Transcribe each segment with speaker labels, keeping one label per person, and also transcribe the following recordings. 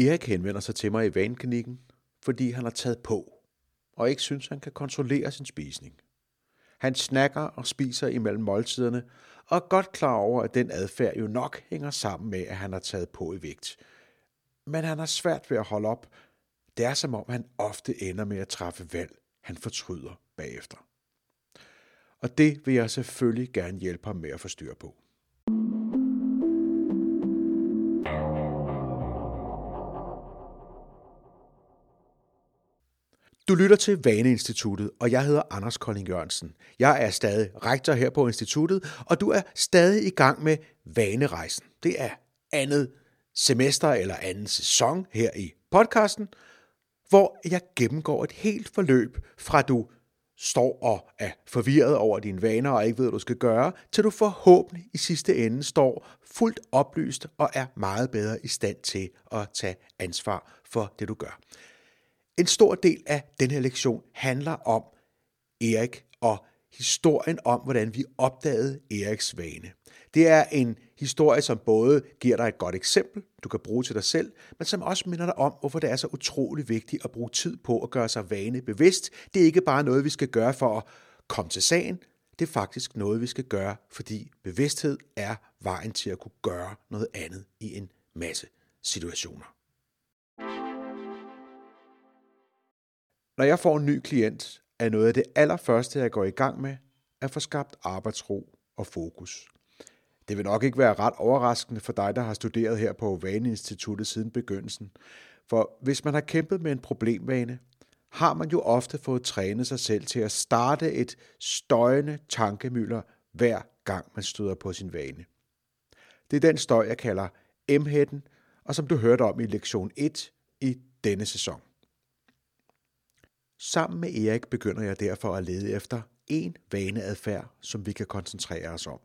Speaker 1: Erik henvender sig til mig i vaneklinikken, fordi han har taget på, og ikke synes, han kan kontrollere sin spisning. Han snakker og spiser imellem måltiderne, og er godt klar over, at den adfærd jo nok hænger sammen med, at han har taget på i vægt. Men han har svært ved at holde op. Det er som om, han ofte ender med at træffe valg, han fortryder bagefter. Og det vil jeg selvfølgelig gerne hjælpe ham med at få styr på. Du lytter til Vaneinstituttet, og jeg hedder Anders Kolding Jørgensen. Jeg er stadig rektor her på instituttet, og du er stadig i gang med Vanerejsen. Det er andet semester eller anden sæson her i podcasten, hvor jeg gennemgår et helt forløb fra du står og er forvirret over dine vaner og ikke ved, hvad du skal gøre, til du forhåbentlig i sidste ende står fuldt oplyst og er meget bedre i stand til at tage ansvar for det, du gør. En stor del af den her lektion handler om Erik og historien om, hvordan vi opdagede Eriks vane. Det er en historie, som både giver dig et godt eksempel, du kan bruge til dig selv, men som også minder dig om, hvorfor det er så utrolig vigtigt at bruge tid på at gøre sig vane bevidst. Det er ikke bare noget, vi skal gøre for at komme til sagen. Det er faktisk noget, vi skal gøre, fordi bevidsthed er vejen til at kunne gøre noget andet i en masse situationer. Når jeg får en ny klient, er noget af det allerførste, jeg går i gang med, at få skabt arbejdsro og fokus. Det vil nok ikke være ret overraskende for dig, der har studeret her på Vaneinstituttet siden begyndelsen. For hvis man har kæmpet med en problemvane, har man jo ofte fået trænet sig selv til at starte et støjende tankemøller hver gang man støder på sin vane. Det er den støj, jeg kalder M-hætten, og som du hørte om i lektion 1 i denne sæson. Sammen med Erik begynder jeg derfor at lede efter en vaneadfærd, som vi kan koncentrere os om.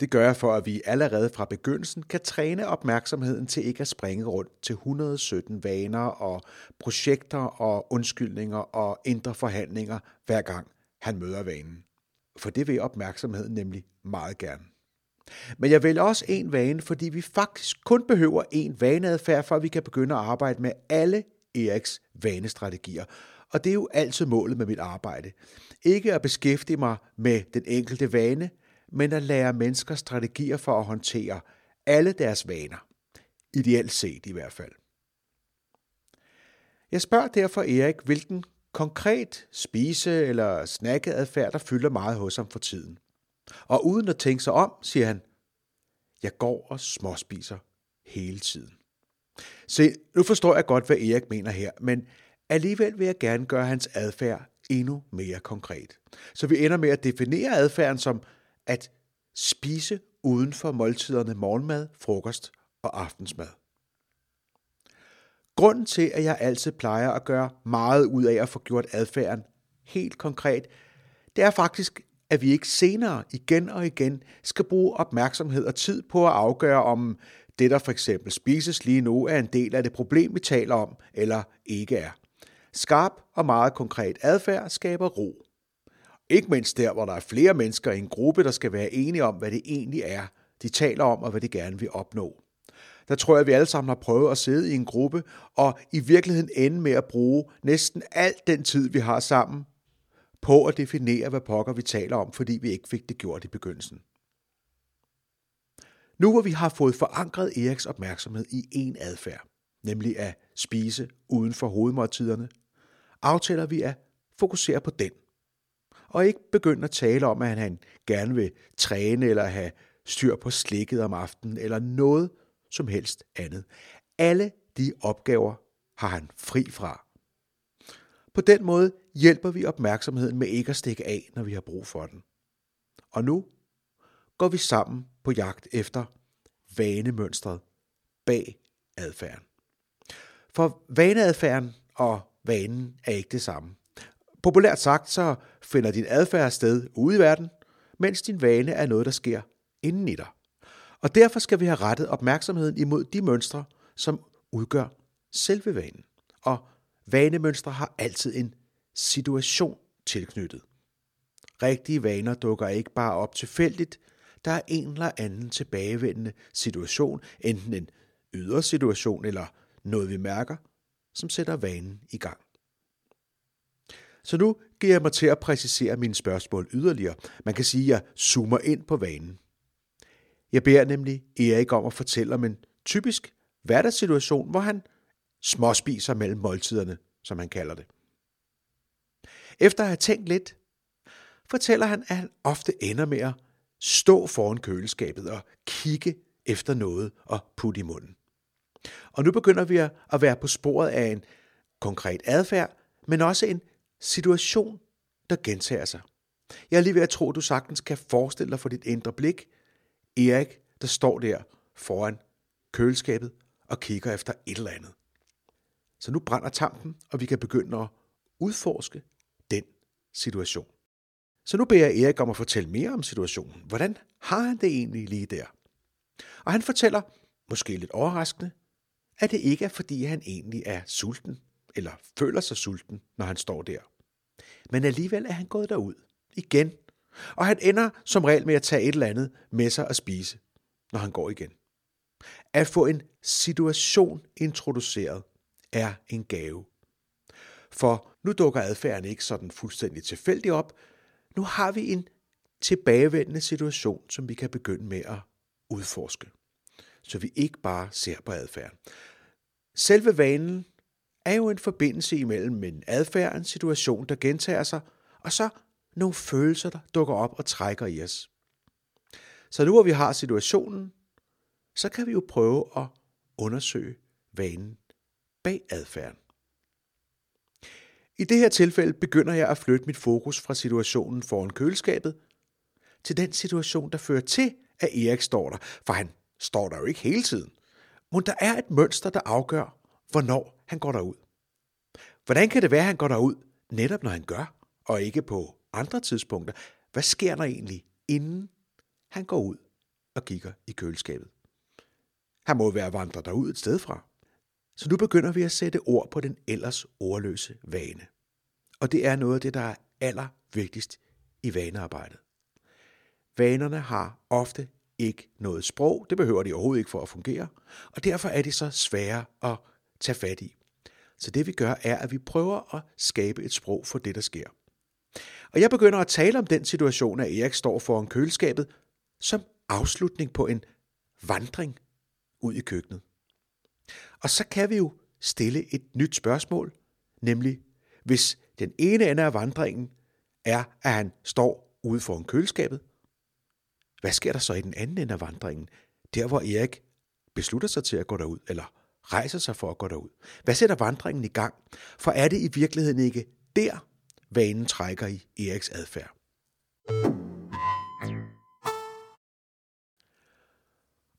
Speaker 1: Det gør jeg for, at vi allerede fra begyndelsen kan træne opmærksomheden til ikke at springe rundt til 117 vaner og projekter og undskyldninger og indre forhandlinger, hver gang han møder vanen. For det vil opmærksomheden nemlig meget gerne. Men jeg vælger også en vane, fordi vi faktisk kun behøver en vaneadfærd, for at vi kan begynde at arbejde med alle Eriks vanestrategier. Og det er jo altid målet med mit arbejde. Ikke at beskæftige mig med den enkelte vane, men at lære mennesker strategier for at håndtere alle deres vaner. Ideelt set i hvert fald. Jeg spørger derfor Erik, hvilken konkret spise- eller snakkeadfærd, der fylder meget hos ham for tiden. Og uden at tænke sig om, siger han, jeg går og småspiser hele tiden. Se, nu forstår jeg godt, hvad Erik mener her, men alligevel vil jeg gerne gøre hans adfærd endnu mere konkret. Så vi ender med at definere adfærden som at spise uden for måltiderne morgenmad, frokost og aftensmad. Grunden til, at jeg altid plejer at gøre meget ud af at få gjort adfærden helt konkret, det er faktisk, at vi ikke senere igen og igen skal bruge opmærksomhed og tid på at afgøre, om det, der for eksempel spises lige nu, er en del af det problem, vi taler om, eller ikke er. Skarp og meget konkret adfærd skaber ro. Ikke mindst der, hvor der er flere mennesker i en gruppe, der skal være enige om, hvad det egentlig er, de taler om, og hvad de gerne vil opnå. Der tror jeg, at vi alle sammen har prøvet at sidde i en gruppe, og i virkeligheden ende med at bruge næsten al den tid, vi har sammen, på at definere, hvad pokker vi taler om, fordi vi ikke fik det gjort i begyndelsen. Nu hvor vi har fået forankret Eriks opmærksomhed i en adfærd, nemlig at spise uden for hovedmåltiderne, aftaler vi at fokusere på den – og ikke begynde at tale om, at han gerne vil træne eller have styr på slikket om aftenen eller noget som helst andet. Alle de opgaver har han fri fra. På den måde hjælper vi opmærksomheden med ikke at stikke af, når vi har brug for den. Og nu går vi sammen på jagt efter vanemønstret bag adfærden. For vaneadfærden og vanen er ikke det samme. Populært sagt, så finder din adfærd sted ude i verden, mens din vane er noget, der sker inden i dig. Og derfor skal vi have rettet opmærksomheden imod de mønstre, som udgør selve vanen. Og vanemønstre har altid en situation tilknyttet. Rigtige vaner dukker ikke bare op tilfældigt. Der er en eller anden tilbagevendende situation, enten en ydre situation eller noget vi mærker, som sætter vanen i gang. Så nu giver jeg mig til at præcisere mine spørgsmål yderligere. Man kan sige, at jeg zoomer ind på vanen. Jeg beder nemlig Erik om at fortælle om en typisk hverdagssituation, hvor han småspiser mellem måltiderne, som han kalder det. Efter at have tænkt lidt, fortæller han, at han ofte ender med at stå foran køleskabet og kigge efter noget og putte i munden. Og nu begynder vi at være på sporet af en konkret adfærd, men også en situation, der gentager sig. Jeg er lige ved at tro, at du sagtens kan forestille dig for dit indre blik, Erik, der står der foran køleskabet og kigger efter et eller andet. Så nu brænder tampen, og vi kan begynde at udforske den situation. Så nu beder jeg Erik om at fortælle mere om situationen. Hvordan har han det egentlig lige der? Og han fortæller, måske lidt overraskende, at det ikke er fordi han egentlig er sulten, eller føler sig sulten, når han står der. Men alligevel er han gået derud. Igen. Og han ender som regel med at tage et eller andet med sig og spise, når han går igen. At få en situation introduceret er en gave. For nu dukker adfærden ikke sådan fuldstændig tilfældigt op. Nu har vi en tilbagevendende situation, som vi kan begynde med at udforske. Så vi ikke bare ser på adfærden. Selve vanen er jo en forbindelse imellem en adfærd, en situation, der gentager sig, og så nogle følelser, der dukker op og trækker i os. Så nu hvor vi har situationen, så kan vi jo prøve at undersøge vanen bag adfærden. I det her tilfælde begynder jeg at flytte mit fokus fra situationen foran køleskabet til den situation, der fører til, at Erik står der, for han står der jo ikke hele tiden. Men der er et mønster, der afgør, hvornår han går derud. Hvordan kan det være, at han går derud netop når han gør, og ikke på andre tidspunkter? Hvad sker der egentlig, inden han går ud og kigger i køleskabet? Han må være vandret derud et sted fra. Så nu begynder vi at sætte ord på den ellers ordløse vane. Og det er noget af det, der er allervigtigst i vanearbejdet. Vanerne har ofte ikke noget sprog. Det behøver de overhovedet ikke for at fungere. Og derfor er det så svære at tage fat i. Så det vi gør, er, at vi prøver at skabe et sprog for det, der sker. Og jeg begynder at tale om den situation, at Erik står foran køleskabet, som afslutning på en vandring ud i køkkenet. Og så kan vi jo stille et nyt spørgsmål, nemlig hvis den ene ende af vandringen er, at han står ude foran køleskabet, hvad sker der så i den anden ende af vandringen, der hvor Erik beslutter sig til at gå derud, eller rejser sig for at gå derud? Hvad sætter vandringen i gang? For er det i virkeligheden ikke der, vanen trækker i Eriks adfærd?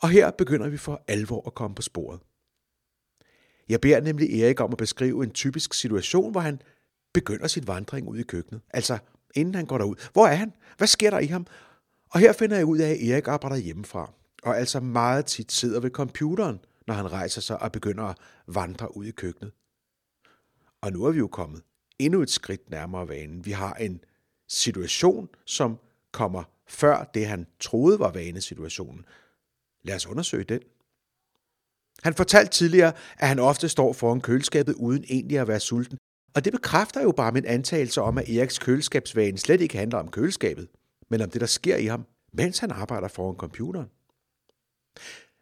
Speaker 1: Og her begynder vi for alvor at komme på sporet. Jeg beder nemlig Erik om at beskrive en typisk situation, hvor han begynder sin vandring ud i køkkenet. Altså, inden han går derud. Hvor er han? Hvad sker der i ham? Og her finder jeg ud af, at Erik arbejder hjemmefra, og altså meget tit sidder ved computeren, når han rejser sig og begynder at vandre ud i køkkenet. Og nu er vi jo kommet endnu et skridt nærmere vanen. Vi har en situation, som kommer før det, han troede var vanesituationen. Lad os undersøge den. Han fortalte tidligere, at han ofte står foran køleskabet uden egentlig at være sulten, og det bekræfter jo bare min antagelse om, at Eriks køleskabsvane slet ikke handler om køleskabet, men om det, der sker i ham, mens han arbejder foran computeren.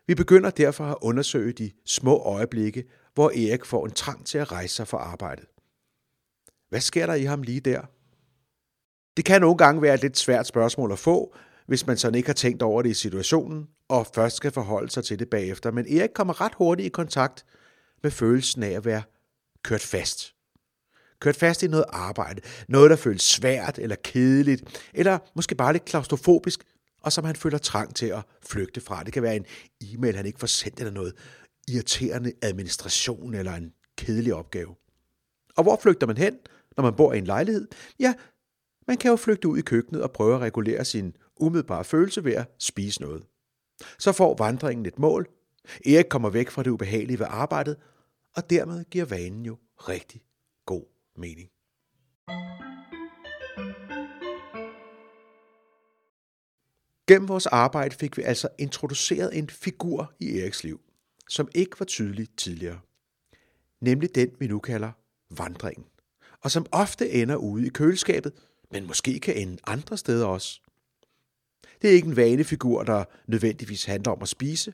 Speaker 1: Vi begynder derfor at undersøge de små øjeblikke, hvor Erik får en trang til at rejse sig for arbejdet. Hvad sker der i ham lige der? Det kan nogle gange være et lidt svært spørgsmål at få, hvis man sådan ikke har tænkt over det i situationen, og først skal forholde sig til det bagefter. Men Erik kommer ret hurtigt i kontakt med følelsen af at være kørt fast. Kørt fast i noget arbejde, noget der føles svært eller kedeligt, eller måske bare lidt klaustrofobisk, og som han føler trang til at flygte fra. Det kan være en e-mail, han ikke får sendt, eller noget irriterende administration, eller en kedelig opgave. Og hvor flygter man hen, når man bor i en lejlighed? Ja, man kan jo flygte ud i køkkenet og prøve at regulere sin umiddelbare følelse ved at spise noget. Så får vandringen et mål. Erik kommer væk fra det ubehagelige ved arbejdet, og dermed giver vanen jo rigtig mening. Gennem vores arbejde fik vi altså introduceret en figur i Eriks liv, som ikke var tydelig tidligere. nemlig den, vi nu kalder vandringen, og som ofte ender ude i køleskabet, men måske kan ende andre steder også. Det er ikke en vanefigur, der nødvendigvis handler om at spise.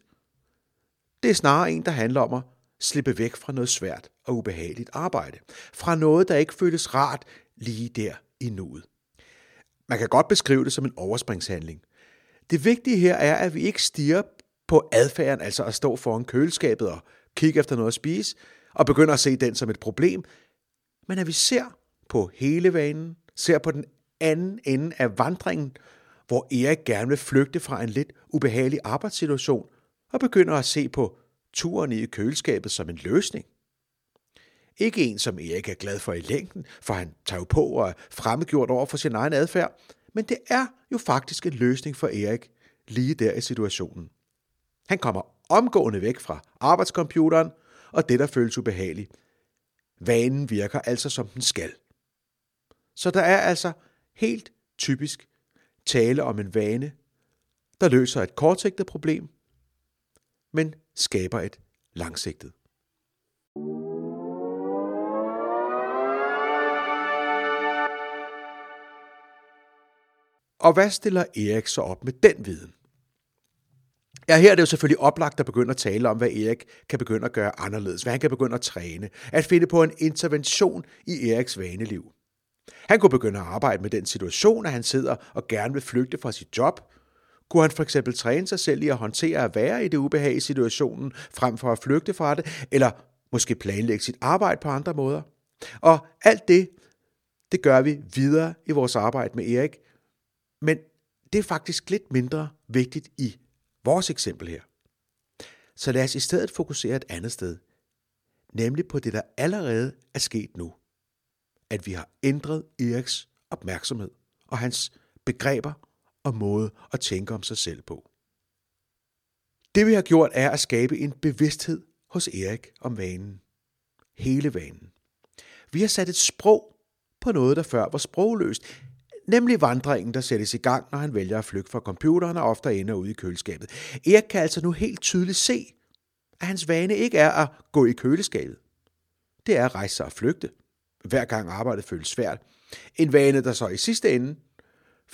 Speaker 1: Det er snarere en, der handler om at slippe væk fra noget svært og ubehageligt arbejde. Fra noget, der ikke føles rart lige der i nuet. Man kan godt beskrive det som en overspringshandling. Det vigtige her er, at vi ikke stiger på adfærden, altså at stå foran køleskabet og kigge efter noget at spise, og begynder at se den som et problem, men at vi ser på hele vanen, ser på den anden ende af vandringen, hvor Erik gerne vil flygte fra en lidt ubehagelig arbejdssituation, og begynder at se på turen i køleskabet som en løsning. Ikke en, som Erik er glad for i længden, for han tager jo på og er fremmedgjort over for sin egen adfærd, men det er jo faktisk en løsning for Erik lige der i situationen. Han kommer omgående væk fra arbejdscomputeren og det, der føles ubehageligt. Vanen virker altså, som den skal. Så der er altså helt typisk tale om en vane, der løser et kortsigtet problem, men skaber et langsigtet. Og hvad stiller Erik så op med den viden? Ja, her er det jo selvfølgelig oplagt at begynde at tale om, hvad Erik kan begynde at gøre anderledes, hvad han kan begynde at træne, at finde på en intervention i Eriks vaneliv. Han kunne begynde at arbejde med den situation, at han sidder og gerne vil flygte fra sit job. Kunne han for eksempel træne sig selv i at håndtere at være i det ubehag i situationen, frem for at flygte fra det, eller måske planlægge sit arbejde på andre måder. Og alt det, det gør vi videre i vores arbejde med Erik, men det er faktisk lidt mindre vigtigt i vores eksempel her. Så lad os i stedet fokusere et andet sted, nemlig på det, der allerede er sket nu. At vi har ændret Eriks opmærksomhed og hans begreber og måde at tænke om sig selv på. Det vi har gjort er at skabe en bevidsthed hos Erik om vanen. Hele vanen. Vi har sat et sprog på noget, der før var sprogløst nemlig vandringen, der sættes i gang, når han vælger at flygte fra computeren og ofte ender ude i køleskabet. Erik kan altså nu helt tydeligt se, at hans vane ikke er at gå i køleskabet. Det er at rejse sig og flygte, hver gang arbejdet føles svært. En vane, der så i sidste ende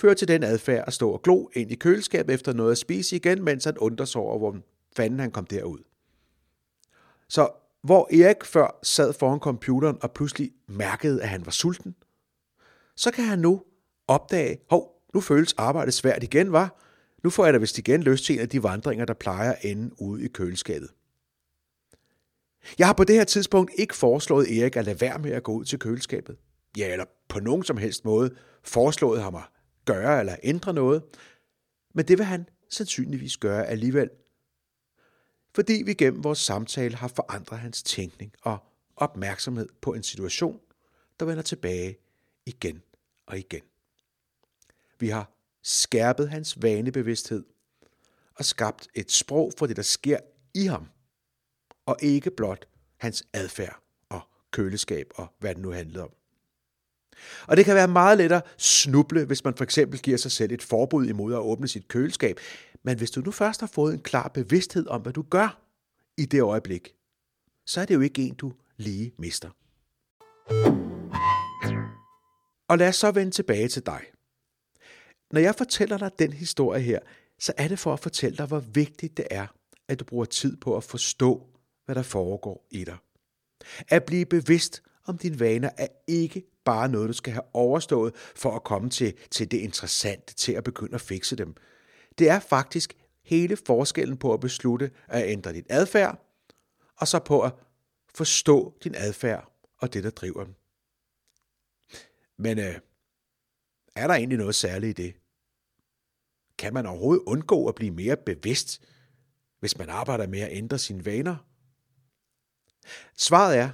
Speaker 1: fører til den adfærd at stå og glo ind i køleskabet efter noget at spise igen, mens han undrer sig over, hvor fanden han kom derud. Så hvor Erik før sad foran computeren og pludselig mærkede, at han var sulten, så kan han nu opdage, hov, nu føles arbejdet svært igen, var. Nu får jeg da vist igen lyst til en af de vandringer, der plejer at ende ude i køleskabet. Jeg har på det her tidspunkt ikke foreslået Erik at lade være med at gå ud til køleskabet. Ja, eller på nogen som helst måde foreslået ham at gøre eller ændre noget. Men det vil han sandsynligvis gøre alligevel. Fordi vi gennem vores samtale har forandret hans tænkning og opmærksomhed på en situation, der vender tilbage igen og igen. Vi har skærpet hans vanebevidsthed og skabt et sprog for det, der sker i ham, og ikke blot hans adfærd og køleskab og hvad det nu handlede om. Og det kan være meget let at snuble, hvis man for eksempel giver sig selv et forbud imod at åbne sit køleskab. Men hvis du nu først har fået en klar bevidsthed om, hvad du gør i det øjeblik, så er det jo ikke en, du lige mister. Og lad os så vende tilbage til dig. Når jeg fortæller dig den historie her, så er det for at fortælle dig, hvor vigtigt det er, at du bruger tid på at forstå, hvad der foregår i dig. At blive bevidst om dine vaner er ikke bare noget, du skal have overstået for at komme til, til det interessante, til at begynde at fikse dem. Det er faktisk hele forskellen på at beslutte at ændre dit adfærd, og så på at forstå din adfærd og det, der driver den. Men øh, er der egentlig noget særligt i det? Kan man overhovedet undgå at blive mere bevidst, hvis man arbejder med at ændre sine vaner? Svaret er,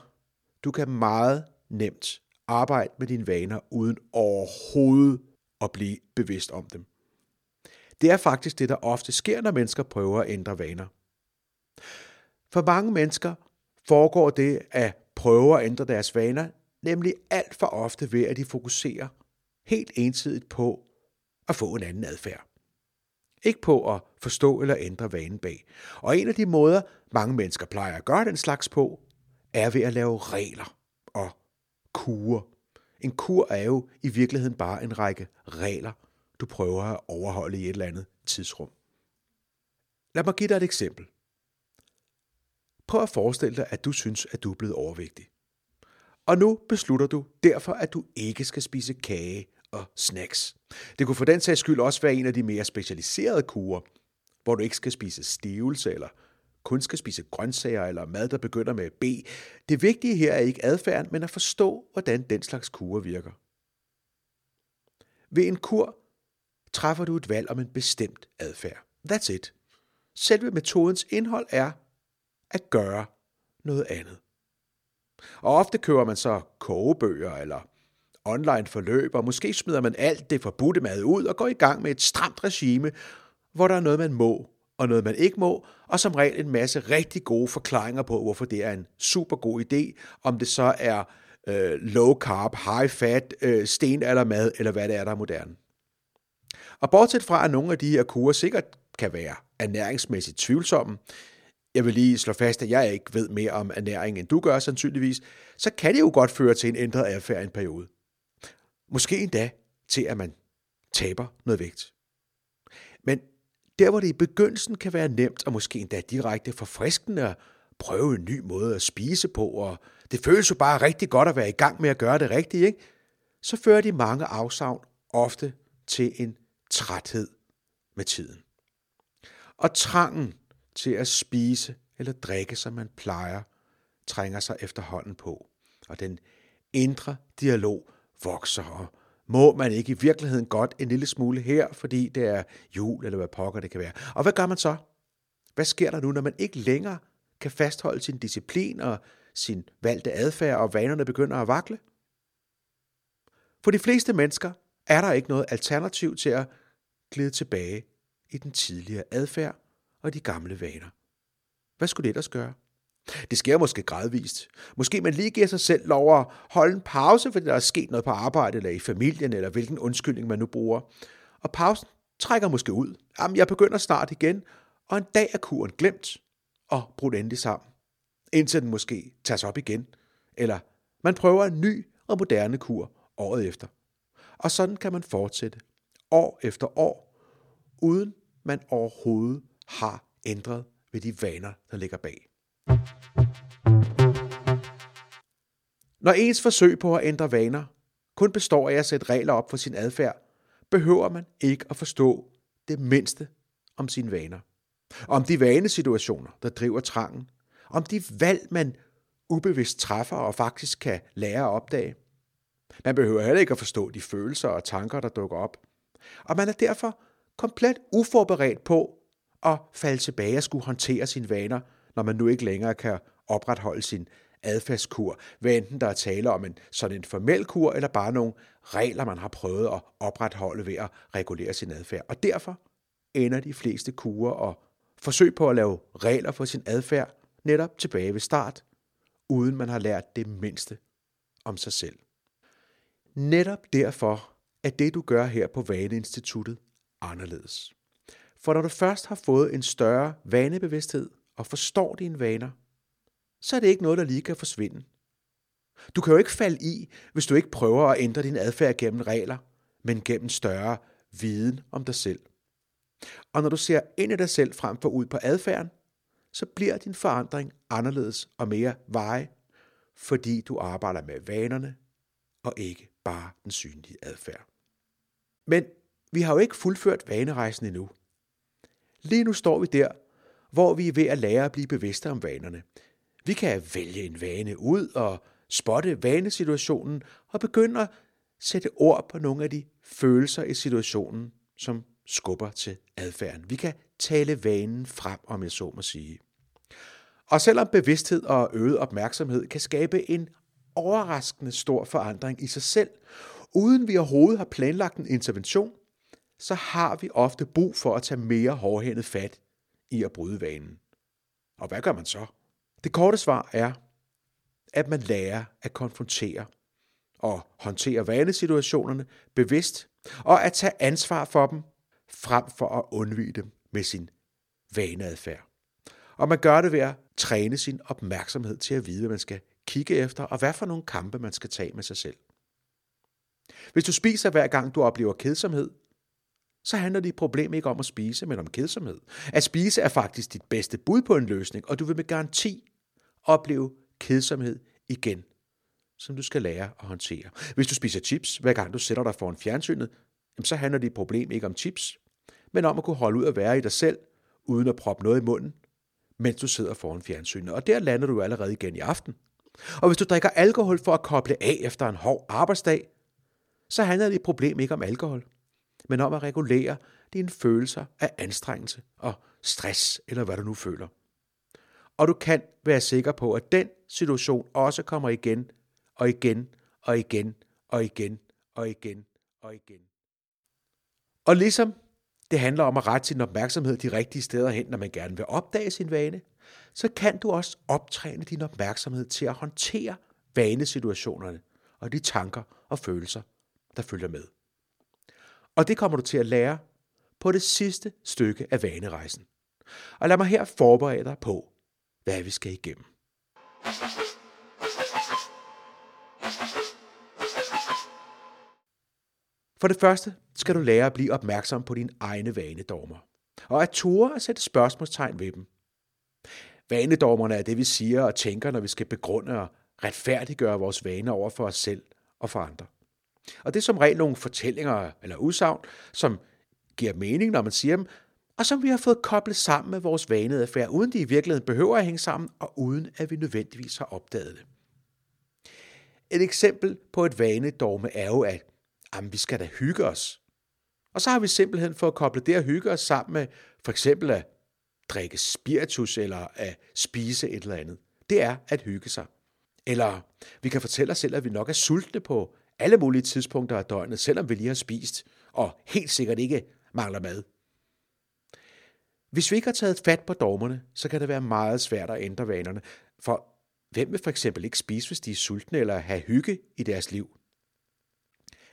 Speaker 1: du kan meget nemt arbejde med dine vaner uden overhovedet at blive bevidst om dem. Det er faktisk det, der ofte sker, når mennesker prøver at ændre vaner. For mange mennesker foregår det at prøve at ændre deres vaner, nemlig alt for ofte ved, at de fokuserer helt ensidigt på at få en anden adfærd. Ikke på at forstå eller ændre vanen bag. Og en af de måder, mange mennesker plejer at gøre den slags på, er ved at lave regler og kurer. En kur er jo i virkeligheden bare en række regler, du prøver at overholde i et eller andet tidsrum. Lad mig give dig et eksempel. Prøv at forestille dig, at du synes, at du er blevet overvægtig. Og nu beslutter du derfor, at du ikke skal spise kage og snacks. Det kunne for den sags skyld også være en af de mere specialiserede kurer, hvor du ikke skal spise stivelse eller kun skal spise grøntsager eller mad, der begynder med B. Det vigtige her er ikke adfærden, men at forstå, hvordan den slags kurer virker. Ved en kur træffer du et valg om en bestemt adfærd. That's it. Selve metodens indhold er at gøre noget andet. Og ofte kører man så kogebøger eller online forløb, og måske smider man alt det forbudte mad ud og går i gang med et stramt regime, hvor der er noget, man må og noget, man ikke må, og som regel en masse rigtig gode forklaringer på, hvorfor det er en super god idé, om det så er øh, low carb, high fat, øh, stenaldermad, eller hvad det er, der er moderne. Og bortset fra, at nogle af de her kurer sikkert kan være ernæringsmæssigt tvivlsomme, jeg vil lige slå fast, at jeg ikke ved mere om ernæring, end du gør sandsynligvis, så kan det jo godt føre til en ændret adfærd i en periode. Måske endda til, at man taber noget vægt. Men der, hvor det i begyndelsen kan være nemt og måske endda direkte forfriskende at prøve en ny måde at spise på, og det føles jo bare rigtig godt at være i gang med at gøre det rigtigt, ikke? så fører de mange afsavn ofte til en træthed med tiden. Og trangen til at spise eller drikke, som man plejer, trænger sig efterhånden på. Og den indre dialog vokser, og må man ikke i virkeligheden godt en lille smule her, fordi det er jul, eller hvad pokker det kan være. Og hvad gør man så? Hvad sker der nu, når man ikke længere kan fastholde sin disciplin og sin valgte adfærd, og vanerne begynder at vakle? For de fleste mennesker er der ikke noget alternativ til at glide tilbage i den tidligere adfærd og de gamle vaner. Hvad skulle det ellers gøre? Det sker måske gradvist. Måske man lige giver sig selv lov at holde en pause, fordi der er sket noget på arbejde eller i familien, eller hvilken undskyldning man nu bruger. Og pausen trækker måske ud. Jamen, jeg begynder snart igen, og en dag er kuren glemt og brudt endelig sammen. Indtil den måske tages op igen. Eller man prøver en ny og moderne kur året efter. Og sådan kan man fortsætte år efter år, uden man overhovedet har ændret ved de vaner, der ligger bag. Når ens forsøg på at ændre vaner kun består af at sætte regler op for sin adfærd, behøver man ikke at forstå det mindste om sine vaner. Om de vanesituationer, der driver trangen. Om de valg, man ubevidst træffer og faktisk kan lære at opdage. Man behøver heller ikke at forstå de følelser og tanker, der dukker op. Og man er derfor komplet uforberedt på at falde tilbage og skulle håndtere sine vaner, når man nu ikke længere kan opretholde sin adfærdskur, hvad enten der er tale om en sådan en formel kur, eller bare nogle regler, man har prøvet at opretholde ved at regulere sin adfærd. Og derfor ender de fleste kurer og forsøg på at lave regler for sin adfærd netop tilbage ved start, uden man har lært det mindste om sig selv. Netop derfor er det, du gør her på Vaneinstituttet, anderledes. For når du først har fået en større vanebevidsthed og forstår dine vaner, så er det ikke noget, der lige kan forsvinde. Du kan jo ikke falde i, hvis du ikke prøver at ændre din adfærd gennem regler, men gennem større viden om dig selv. Og når du ser ind i dig selv frem for ud på adfærden, så bliver din forandring anderledes og mere veje, fordi du arbejder med vanerne og ikke bare den synlige adfærd. Men vi har jo ikke fuldført vanerejsen endnu. Lige nu står vi der, hvor vi er ved at lære at blive bevidste om vanerne. Vi kan vælge en vane ud og spotte vanesituationen og begynde at sætte ord på nogle af de følelser i situationen, som skubber til adfærden. Vi kan tale vanen frem, om jeg så må sige. Og selvom bevidsthed og øget opmærksomhed kan skabe en overraskende stor forandring i sig selv, uden vi overhovedet har planlagt en intervention, så har vi ofte brug for at tage mere hårdhændet fat i at bryde vanen. Og hvad gør man så? Det korte svar er, at man lærer at konfrontere og håndtere vanesituationerne bevidst, og at tage ansvar for dem, frem for at undvige dem med sin vaneadfærd. Og man gør det ved at træne sin opmærksomhed til at vide, hvad man skal kigge efter, og hvad for nogle kampe man skal tage med sig selv. Hvis du spiser hver gang du oplever kedsomhed, så handler dit problem ikke om at spise, men om kedsomhed. At spise er faktisk dit bedste bud på en løsning, og du vil med garanti opleve kedsomhed igen, som du skal lære at håndtere. Hvis du spiser chips, hver gang du sætter dig foran fjernsynet, så handler dit problem ikke om chips, men om at kunne holde ud at være i dig selv, uden at proppe noget i munden, mens du sidder foran fjernsynet. Og der lander du allerede igen i aften. Og hvis du drikker alkohol for at koble af efter en hård arbejdsdag, så handler dit problem ikke om alkohol, men om at regulere dine følelser af anstrengelse og stress, eller hvad du nu føler. Og du kan være sikker på, at den situation også kommer igen og igen og igen og igen og igen og igen. Og ligesom det handler om at rette sin opmærksomhed de rigtige steder hen, når man gerne vil opdage sin vane, så kan du også optræne din opmærksomhed til at håndtere vanesituationerne og de tanker og følelser, der følger med. Og det kommer du til at lære på det sidste stykke af vanerejsen. Og lad mig her forberede dig på, hvad vi skal igennem. For det første skal du lære at blive opmærksom på dine egne vanedormer, og at ture at sætte spørgsmålstegn ved dem. Vanedormerne er det, vi siger og tænker, når vi skal begrunde og retfærdiggøre vores vaner over for os selv og for andre. Og det er som regel nogle fortællinger eller udsagn, som giver mening, når man siger dem, og som vi har fået koblet sammen med vores vaneadfærd, uden de i virkeligheden behøver at hænge sammen, og uden at vi nødvendigvis har opdaget det. Et eksempel på et vanedorme er jo, at jamen, vi skal da hygge os. Og så har vi simpelthen fået koblet det at hygge os sammen med for eksempel at drikke spiritus eller at spise et eller andet. Det er at hygge sig. Eller vi kan fortælle os selv, at vi nok er sultne på alle mulige tidspunkter af døgnet, selvom vi lige har spist, og helt sikkert ikke mangler mad. Hvis vi ikke har taget fat på dogmerne, så kan det være meget svært at ændre vanerne, for hvem vil for eksempel ikke spise, hvis de er sultne eller have hygge i deres liv?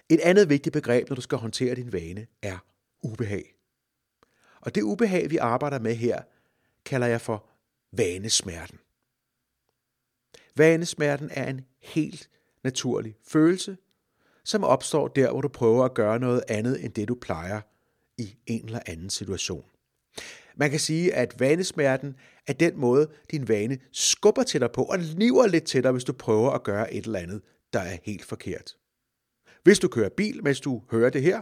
Speaker 1: Et andet vigtigt begreb, når du skal håndtere din vane, er ubehag. Og det ubehag, vi arbejder med her, kalder jeg for vanesmerten. Vanesmerten er en helt naturlig følelse, som opstår der, hvor du prøver at gøre noget andet end det, du plejer i en eller anden situation. Man kan sige, at vanesmerten er den måde, din vane skubber til dig på og niver lidt til dig, hvis du prøver at gøre et eller andet, der er helt forkert. Hvis du kører bil, mens du hører det her,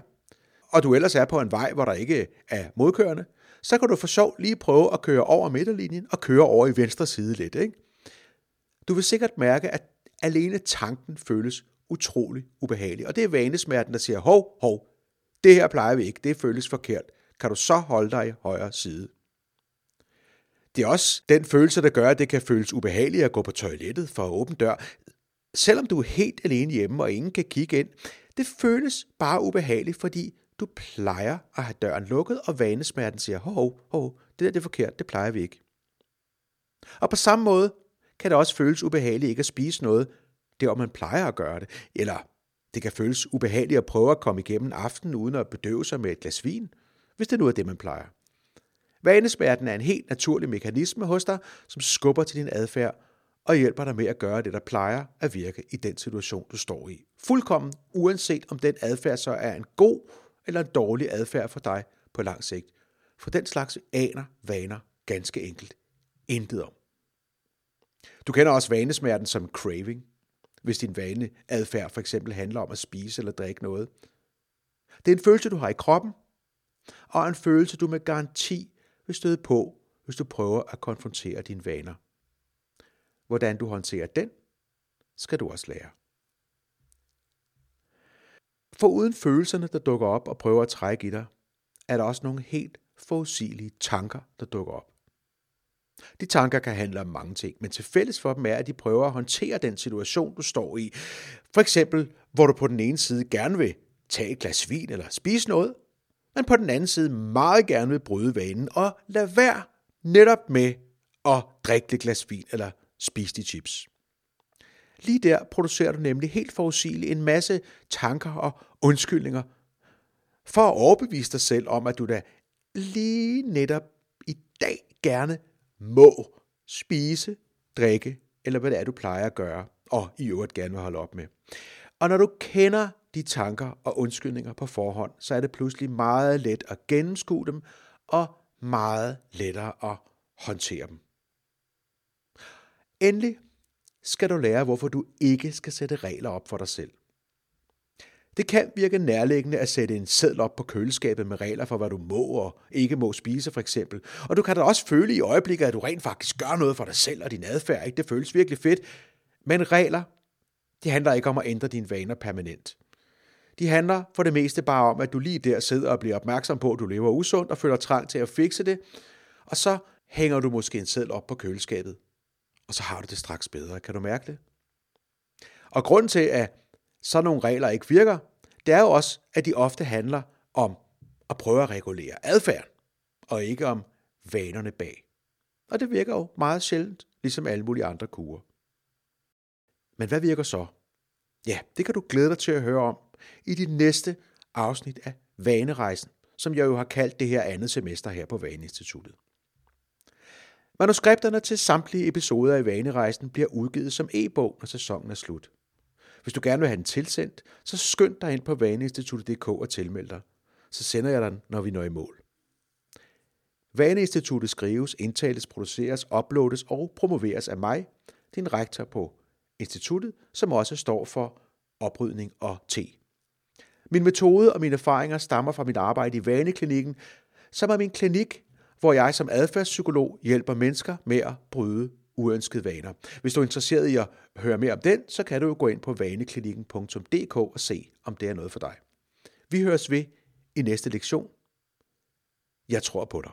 Speaker 1: og du ellers er på en vej, hvor der ikke er modkørende, så kan du for sjov lige prøve at køre over midterlinjen og køre over i venstre side lidt. Ikke? Du vil sikkert mærke, at alene tanken føles utrolig ubehagelig. Og det er vanesmerten, der siger, hov, hov, det her plejer vi ikke, det føles forkert. Kan du så holde dig i højre side? Det er også den følelse, der gør, at det kan føles ubehageligt at gå på toilettet for at åbne dør. Selvom du er helt alene hjemme, og ingen kan kigge ind, det føles bare ubehageligt, fordi du plejer at have døren lukket, og vanesmerten siger, hov, hov, det der det er forkert, det plejer vi ikke. Og på samme måde kan det også føles ubehageligt ikke at spise noget, det om man plejer at gøre det. Eller det kan føles ubehageligt at prøve at komme igennem aftenen uden at bedøve sig med et glas vin, hvis det nu er det, man plejer. Vanesmerten er en helt naturlig mekanisme hos dig, som skubber til din adfærd og hjælper dig med at gøre det, der plejer at virke i den situation, du står i. Fuldkommen uanset om den adfærd så er en god eller en dårlig adfærd for dig på lang sigt. For den slags aner vaner ganske enkelt intet om. Du kender også vanesmerten som craving, hvis din vaneadfærd for eksempel handler om at spise eller drikke noget. Det er en følelse, du har i kroppen, og en følelse, du med garanti vil støde på, hvis du prøver at konfrontere dine vaner. Hvordan du håndterer den, skal du også lære. For uden følelserne, der dukker op og prøver at trække i dig, er der også nogle helt forudsigelige tanker, der dukker op. De tanker kan handle om mange ting, men til fælles for dem er, at de prøver at håndtere den situation, du står i. For eksempel, hvor du på den ene side gerne vil tage et glas vin eller spise noget, men på den anden side meget gerne vil bryde vanen og lade være netop med at drikke et glas vin eller spise de chips. Lige der producerer du nemlig helt forudsigeligt en masse tanker og undskyldninger for at overbevise dig selv om, at du da lige netop i dag gerne må spise, drikke, eller hvad det er, du plejer at gøre, og i øvrigt gerne vil holde op med. Og når du kender de tanker og undskyldninger på forhånd, så er det pludselig meget let at gennemskue dem, og meget lettere at håndtere dem. Endelig skal du lære, hvorfor du ikke skal sætte regler op for dig selv. Det kan virke nærliggende at sætte en seddel op på køleskabet med regler for, hvad du må og ikke må spise, for eksempel. Og du kan da også føle i øjeblikket, at du rent faktisk gør noget for dig selv og din adfærd. Ikke? Det føles virkelig fedt. Men regler, det handler ikke om at ændre dine vaner permanent. De handler for det meste bare om, at du lige der sidder og bliver opmærksom på, at du lever usundt og føler trang til at fikse det, og så hænger du måske en seddel op på køleskabet, og så har du det straks bedre. Kan du mærke det? Og grunden til, at sådan nogle regler ikke virker, det er jo også, at de ofte handler om at prøve at regulere adfærden, og ikke om vanerne bag. Og det virker jo meget sjældent, ligesom alle mulige andre kurer. Men hvad virker så? Ja, det kan du glæde dig til at høre om i de næste afsnit af Vanerejsen, som jeg jo har kaldt det her andet semester her på Vaneinstituttet. Manuskripterne til samtlige episoder i Vanerejsen bliver udgivet som e-bog, når sæsonen er slut. Hvis du gerne vil have den tilsendt, så skynd dig ind på vaneinstituttet.dk og tilmeld dig. Så sender jeg den, når vi når i mål. Vaneinstituttet skrives, indtales, produceres, uploades og promoveres af mig, din rektor på instituttet, som også står for oprydning og te. Min metode og mine erfaringer stammer fra mit arbejde i Vaneklinikken, som er min klinik, hvor jeg som adfærdspsykolog hjælper mennesker med at bryde uønskede vaner. Hvis du er interesseret i at høre mere om den, så kan du jo gå ind på vaneklinikken.dk og se, om det er noget for dig. Vi høres ved i næste lektion. Jeg tror på dig.